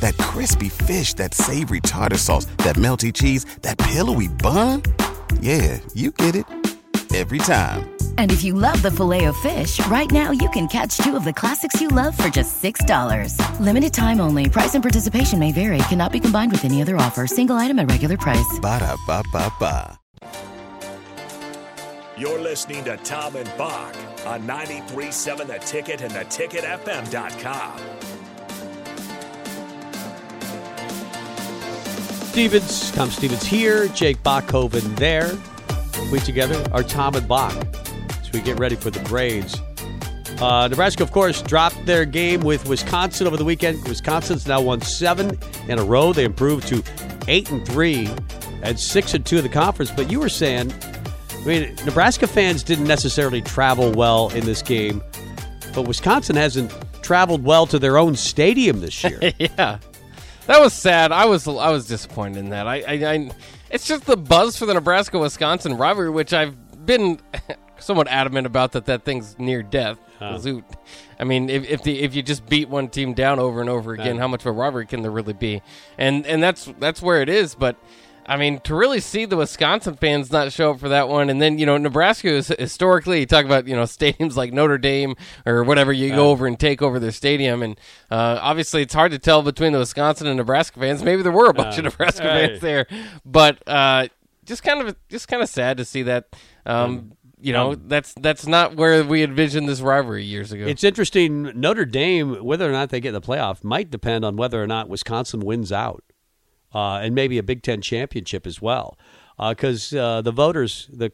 That crispy fish, that savory tartar sauce, that melty cheese, that pillowy bun. Yeah, you get it. Every time. And if you love the filet of fish, right now you can catch two of the classics you love for just $6. Limited time only. Price and participation may vary. Cannot be combined with any other offer. Single item at regular price. Ba da ba ba ba. You're listening to Tom and Bock on 93.7 The Ticket and theticketfm.com. Stevens, Tom Stevens here, Jake Bockhoven there. We together are Tom and Bock as we get ready for the grades. Uh, Nebraska, of course, dropped their game with Wisconsin over the weekend. Wisconsin's now won seven in a row. They improved to eight and three and six and two in the conference. But you were saying, I mean, Nebraska fans didn't necessarily travel well in this game, but Wisconsin hasn't traveled well to their own stadium this year. yeah, that was sad. I was I was disappointed in that. I, I, I it's just the buzz for the Nebraska Wisconsin rivalry, which I've been somewhat adamant about that that thing's near death. Zoot. I mean, if if, the, if you just beat one team down over and over again, Yeah. how much of a rivalry can there really be? And and that's that's where it is. But I mean, to really see the Wisconsin fans not show up for that one, and then you know Nebraska is historically you talk about you know stadiums like Notre Dame or whatever you go over and take over their stadium, and uh, obviously it's hard to tell between the Wisconsin and Nebraska fans. Maybe there were a bunch of Nebraska Right. fans there, but uh, just kind of just kind of sad to see that. Um, you know, that's that's not where we envisioned this rivalry years ago. It's interesting. Notre Dame, whether or not they get in the playoff, might depend on whether or not Wisconsin wins out, uh, and maybe a Big Ten championship as well. Because uh, the voters, the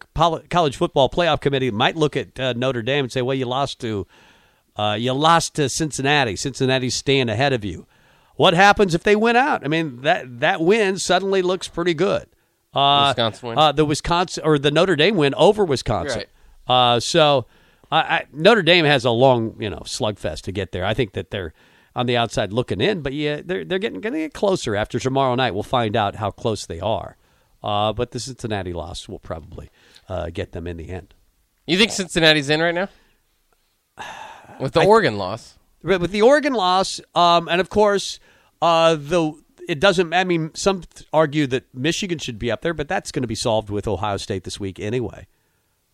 college football playoff committee, might look at uh, Notre Dame and say, "Well, you lost to, uh, you lost to Cincinnati. Cincinnati's staying ahead of you. What happens if they win out? I mean, that that win suddenly looks pretty good. Uh, Wisconsin win? Uh, the Wisconsin or the Notre Dame win over Wisconsin. Uh, so I, I, Notre Dame has a long, you know, slugfest to get there. I think that they're on the outside looking in, but yeah, they're they're getting going to get closer after tomorrow night. We'll find out how close they are. Uh, but the Cincinnati loss will probably uh, get them in the end. you think Cincinnati's in right now with the Oregon loss? With the Oregon loss, um, and of course, uh, the it doesn't. I mean, some argue that Michigan should be up there, but that's going to be solved with Ohio State this week anyway.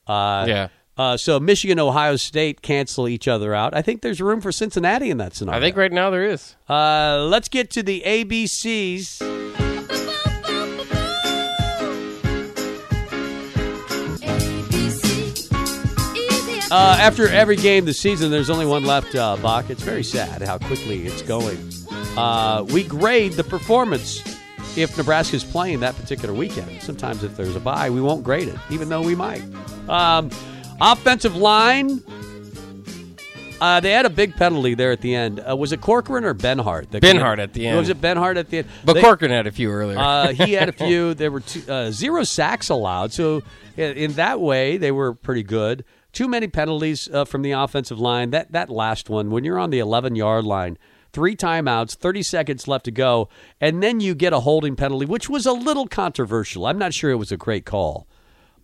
Uh, yeah, Uh, so Michigan, Ohio State cancel each other out. I think there's room for Cincinnati in that scenario. I think right now there is. Uh, let's get to the ABCs. Uh, after every game this season, there's only one left, uh, Bock. It's very sad how quickly it's going. Uh, we grade the performance if Nebraska's playing that particular weekend. Sometimes if there's a bye, we won't grade it, even though we might. Um, offensive line. Uh, they had a big penalty there at the end. Uh, was it Corcoran or Benhart? Benhart at the end. Was it Benhart at the end? But They- Corcoran had a few earlier. uh, he had a few. There were two, uh, zero sacks allowed. So in, in that way, they were pretty good. Too many penalties uh, from the offensive line. That that last one, when you're on the 11 yard line, three timeouts, 30 seconds left to go, and then you get a holding penalty, which was a little controversial. I'm not sure it was a great call,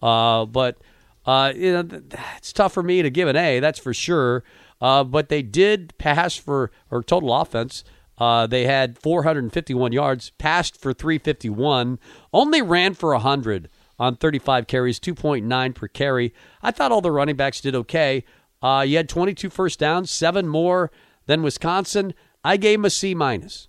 uh, but uh, you know it's tough for me to give an A. That's for sure. Uh, but they did pass for or total offense. Uh, they had 451 yards, passed for 351, only ran for 100 on 35 carries, 2.9 per carry. I thought all the running backs did okay. Uh, you had 22 first downs, seven more than Wisconsin. I gave him a C minus.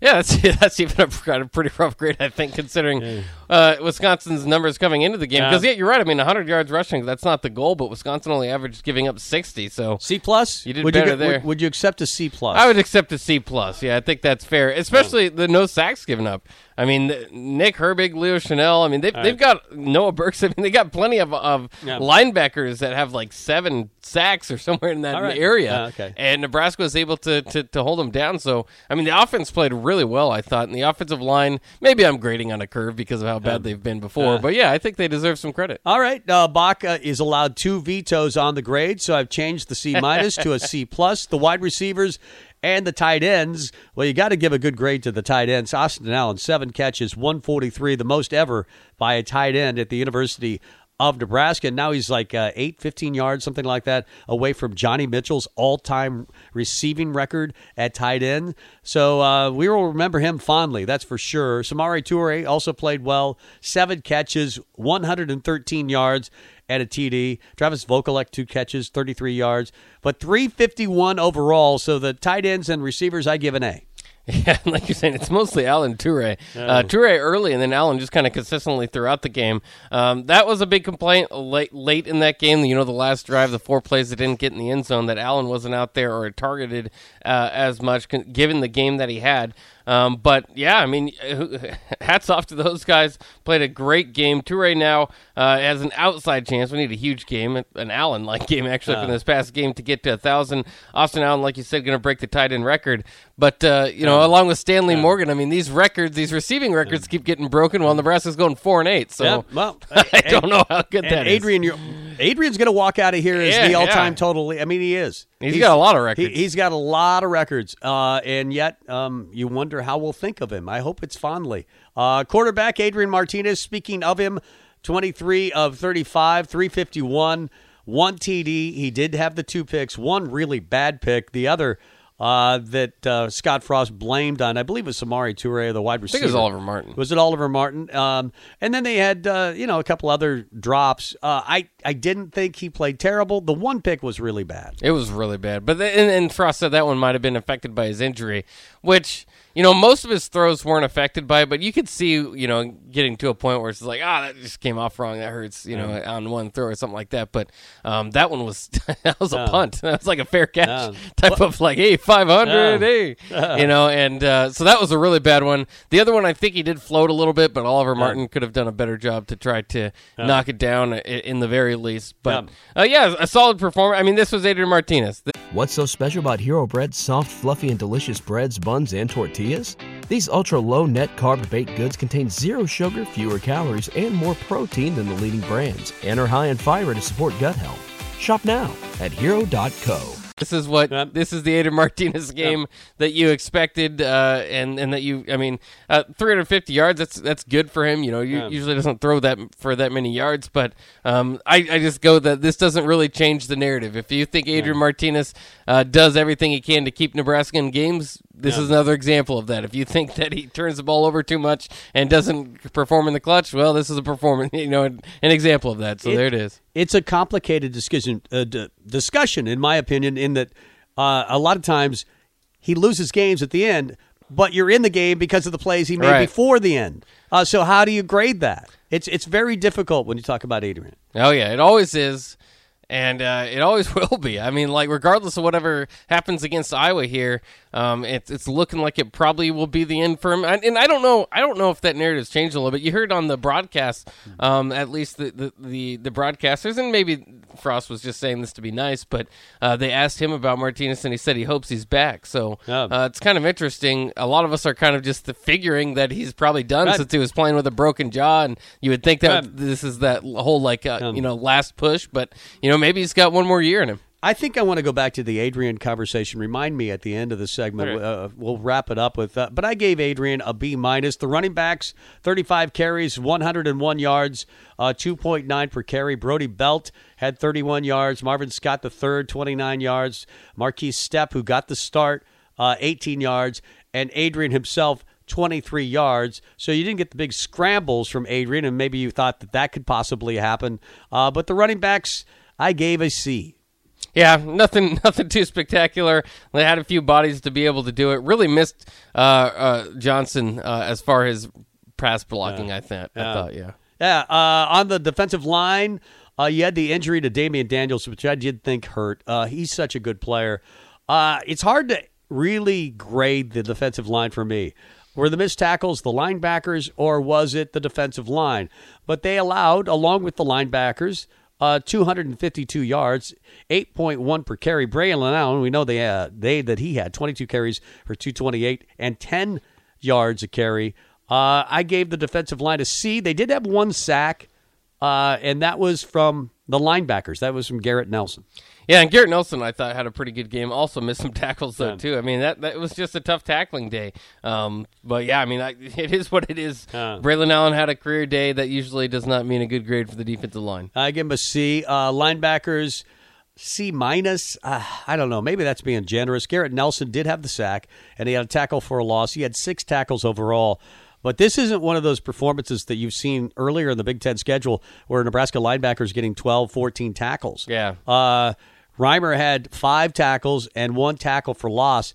Yeah, that's that's even a, pretty rough grade, I think, considering uh, Wisconsin's numbers coming into the game. Because yeah, you're right. I mean, 100 yards rushing, that's not the goal, but Wisconsin only averaged giving up 60. So C plus. You did would better you, there. Would, would you accept a C plus? I would accept a C plus. Yeah, I think that's fair, especially the no sacks given up. I mean, th- Nick Herbig, Leo Chenal. I mean, they've, they've got Noah Burks. I mean, they got plenty of, of Yeah. linebackers that have like seven sacks or somewhere in that right. area. Yeah, okay. And Nebraska was able to, to to hold them down. So I mean, the offense played really well, I thought. And the offensive line, maybe I'm grading on a curve because of how bad they've been before, but yeah, I think they deserve some credit. All right, uh, Bock uh, is allowed two vetoes on the grade, so I've changed the C minus to a C plus. The wide receivers and the tight ends. Well, you got to give a good grade to the tight ends. Austin Allen, seven catches, 143, the most ever by a tight end at the University of Nebraska. And Now he's like uh, 8, 15 yards, something like that, away from Johnny Mitchell's all time receiving record at tight end. So uh, we will remember him fondly, that's for sure. Samori Toure also played well, seven catches, 113 yards and a TD. Travis Vokolek, two catches, 33 yards, but 351 overall. So the tight ends and receivers, I give an A. Yeah, like you're saying, it's mostly Allen Toure. Uh, Toure early, and then Allen just kind of consistently throughout the game. Um, that was a big complaint late late in that game. You know, the last drive, the four plays that didn't get in the end zone, that Allen wasn't out there or targeted uh, as much, given the game that he had. Um, but yeah, I mean, hats off to those guys. Played a great game. Toure now uh, has an outside chance. We need a huge game, an Allen like game actually from this past game to get to a thousand. Austin Allen, like you said, going to break the tight end record. But uh, you know, along with Stanley Morgan, I mean, these records, these receiving records, keep getting broken while Nebraska's going four and eight. So Yeah, well, I don't know how good that is. Adrian, Adrian's going to walk out of here as Yeah, the all-time yeah. total. I mean, he is. He's got a lot of He, records. he's got a lot of records, uh, and yet um, you wonder how we'll think of him. I hope it's fondly. Uh, quarterback Adrian Martinez. Speaking of him, 23 of 35, 351, one TD. He did have the two picks. One really bad pick. The other. Uh, that uh, Scott Frost blamed on, I believe it was Samori Toure, the wide I receiver. think it was Oliver Martin. Was it Oliver Martin? Um, and then they had, uh, you know, a couple other drops. Uh, I I didn't think he played terrible. The one pick was really bad. It was really bad. But the, and, and Frost said that one might have been affected by his injury, which you know most of his throws weren't affected by it. But you could see you know getting to a point where it's like, ah, that just came off wrong. That hurts, you know, on one throw or something like that. But um, that one was that was a punt. That was like a fair catch Yeah. type of like, hey, five hundred, Yeah. hey, you know. And uh, so that was a really bad one. The other one, I think he did float a little bit, but Oliver Martin could have done a better job to try to knock it down in the very least. But uh, yeah, a solid performer. I mean, this was Adrian Martinez. What's so special about Hero Bread's soft, fluffy, and delicious breads, buns, and tortillas? These ultra low net carb baked goods contain zero sugar, fewer calories, and more protein than the leading brands, and are high in fiber to support gut health. Shop now at hero.co. This is what Yep. this is the Adrian Martinez game that you expected, uh, and and that you. I mean, uh, 350 yards. That's that's good for him. You know, you, usually doesn't throw that for that many yards, but um, I I just go that this doesn't really change the narrative. If you think Adrian Martinez uh, does everything he can to keep Nebraska in games, this is another example of that. If you think that he turns the ball over too much and doesn't perform in the clutch, well, this is a performance. You know, an, an example of that. So It- there it is. It's a complicated discussion, uh, d- discussion, in my opinion, in that uh, a lot of times he loses games at the end, but you're in the game because of the plays he made Right. before the end. Uh, so how do you grade that? It's it's very difficult when you talk about Adrian. Oh yeah, it always is, and uh, it always will be. I mean, like regardless of whatever happens against Iowa here, um, it's it's looking like it probably will be the end for him. And, and I don't know, I don't know if that narrative's changed a little bit. You heard on the broadcast, um, at least the, the the the broadcasters, and maybe Frost was just saying this to be nice, but uh, they asked him about Martinez, and he said he hopes he's back. So uh, it's kind of interesting. A lot of us are kind of just figuring that he's probably done Right. since he was playing with a broken jaw, and you would think that Right. this is that whole like uh, Um, you know last push, but you know maybe he's got one more year in him. I think I want to go back to the Adrian conversation. Remind me at the end of the segment. Okay. Uh, we'll wrap it up with. Uh, but I gave Adrian a B minus. The running backs, thirty-five carries, one hundred and one yards, uh, two point nine per carry. Brody Belt had thirty-one yards. Marvin Scott the third, twenty-nine yards. Markese Stepp, who got the start, uh, eighteen yards, and Adrian himself. 23 yards. So you didn't get the big scrambles from Adrian, and maybe you thought that that could possibly happen. Uh, but the running backs, I gave a C. Yeah, nothing, nothing too spectacular. They had a few bodies to be able to do it. Really missed uh, uh, Johnson uh, as far as pass blocking. I thought. I thought, yeah. Yeah, uh, on the defensive line, uh, you had the injury to Damion Daniels, which I did think hurt. Uh, he's such a good player. Uh, it's hard to really grade the defensive line for me. Were the missed tackles the linebackers, or was it the defensive line? But they allowed, along with the linebackers, uh, 252 yards, 8.1 per carry. Braelon Allen, we know they uh, they that he had 22 carries for 228 and 10 yards a carry. Uh, I gave the defensive line a C. They did have one sack, uh, and that was from the linebackers. That was from Garrett Nelson. Yeah, and Garrett Nelson, I thought had a pretty good game. Also missed some tackles though too. I mean that that was just a tough tackling day. Um, but yeah, I mean I, it is what it is. Uh. Braelon Allen had a career day. That usually does not mean a good grade for the defensive line. I give him a C. Uh, linebackers, C minus. Uh, I don't know. Maybe that's being generous. Garrett Nelson did have the sack, and he had a tackle for a loss. He had six tackles overall. But this isn't one of those performances that you've seen earlier in the Big Ten schedule where Nebraska linebackers getting 12, 14 tackles. Yeah. Uh, Reimer had five tackles and one tackle for loss.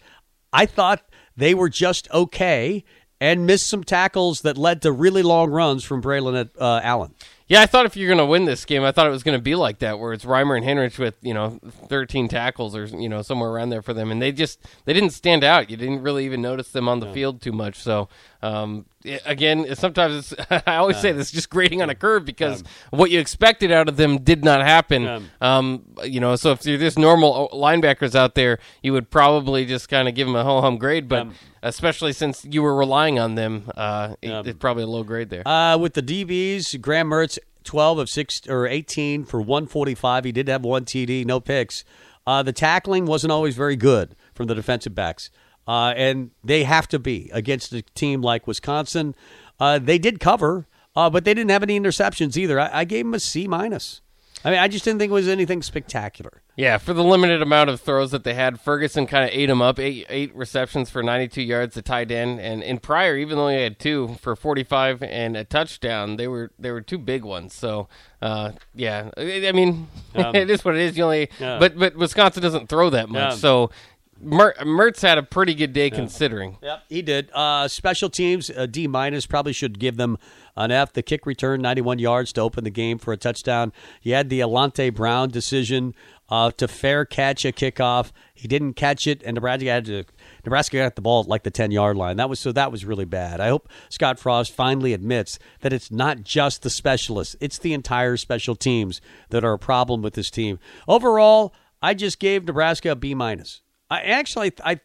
I thought they were just okay and missed some tackles that led to really long runs from Braelon uh, Allen. Yeah, I thought if you're going to win this game, I thought it was going to be like that, where it's Reimer and Henrich with you know 13 tackles or you know somewhere around there for them, and they just they didn't stand out. You didn't really even notice them on the field too much. So um, i- again, sometimes it's, I always say this, just grading on a curve because what you expected out of them did not happen. Um, you know, so if you're just normal linebackers out there, you would probably just kind of give them a ho hum grade, but. Especially since you were relying on them, uh, it- it's probably a low grade there. Uh, with the DBs, Graham Mertz, 12 of 6 or 18 for 145. He did have one TD, no picks. Uh, the tackling wasn't always very good from the defensive backs. Uh, and they have to be against a team like Wisconsin. Uh, they did cover, uh, but they didn't have any interceptions either. I, I gave them a C minus. I mean, I just didn't think it was anything spectacular. Yeah, for the limited amount of throws that they had, Ferguson kind of ate him up. Eight eight receptions for 92 yards to tight end, and in prior, even though he had two for 45 and a touchdown, they were they were two big ones. So, uh, yeah, I I mean, it is what it is. You only, Yeah. but but Wisconsin doesn't throw that much, Yeah. so Mer- Mertz had a pretty good day considering. Yep, he did. Uh, special teams, a D minus. Probably should give them an F. The kick return, 91 yards to open the game for a touchdown. He had the Alante Brown decision uh, to fair catch a kickoff. He didn't catch it, and Nebraska had to. Nebraska got the ball at like the 10 yard line. That was so that was really bad. I hope Scott Frost finally admits that it's not just the specialists; it's the entire special teams that are a problem with this team. Overall, I just gave Nebraska a B minus. I actually I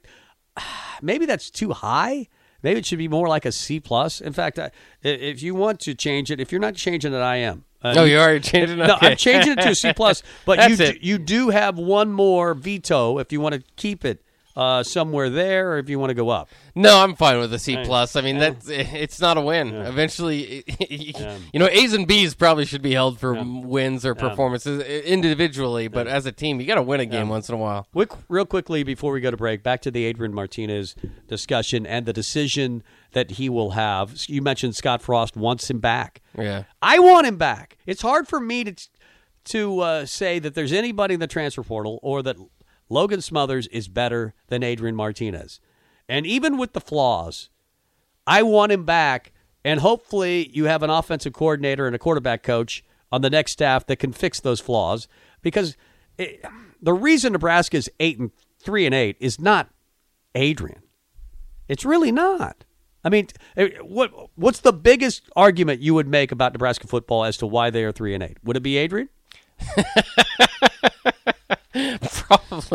maybe that's too high. Maybe it should be more like a C plus. In fact, I, if you want to change it, if you're not changing it, I am. Uh, Oh, you already changed it? No, Okay. I'm changing it to a C plus. But you do, you do have one more veto if you want to keep it uh, somewhere there, or if you want to go up. No, I'm fine with a C plus. I mean, that's it's not a win. Eventually, you know, A's and B's probably should be held for wins or performances individually, but as a team, you got to win a game once in a while. Quick, real quickly before we go to break, back to the Adrian Martinez discussion and the decision that he will have. You mentioned Scott Frost wants him back. Yeah. I want him back. It's hard for me to to uh, say that there's anybody in the transfer portal or that Logan Smothers is better than Adrian Martinez. And even with the flaws, I want him back. And hopefully, you have an offensive coordinator and a quarterback coach on the next staff that can fix those flaws. Because it, the reason Nebraska is eight and three and eight is not Adrian. It's really not. I mean, eh, what what's the biggest argument you would make about Nebraska football as to why they are three and eight? Would it be Adrian?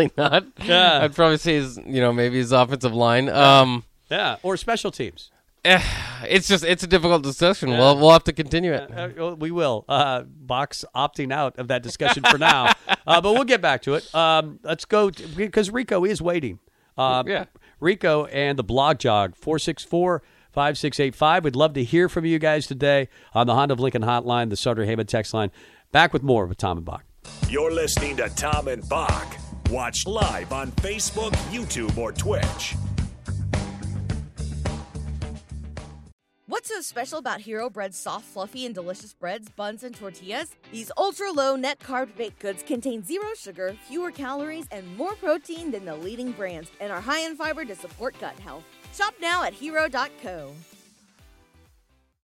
Probably not. Yeah. I'd probably say his, you know, maybe his offensive line. Um, Yeah, or special teams. eh, it's just it's a difficult discussion. We'll we'll have to continue it. Uh, well, we will. Uh, Bock's opting out of that discussion for now, uh, but we'll get back to it. Um, let's go because Rico is waiting. Uh, Yeah. Rico and the blog jog 464 5685. We'd love to hear from you guys today on the Honda of Lincoln hotline, the Sutter Heyman text line. Back with more with Tom and Bock. You're listening to Tom and Bock. Watch live on Facebook, YouTube, or Twitch. What's so special about Hero Bread's soft, fluffy, and delicious breads, buns, and tortillas? These ultra low net carb baked goods contain zero sugar, fewer calories, and more protein than the leading brands, and are high in fiber to support gut health. Shop now at hero.co.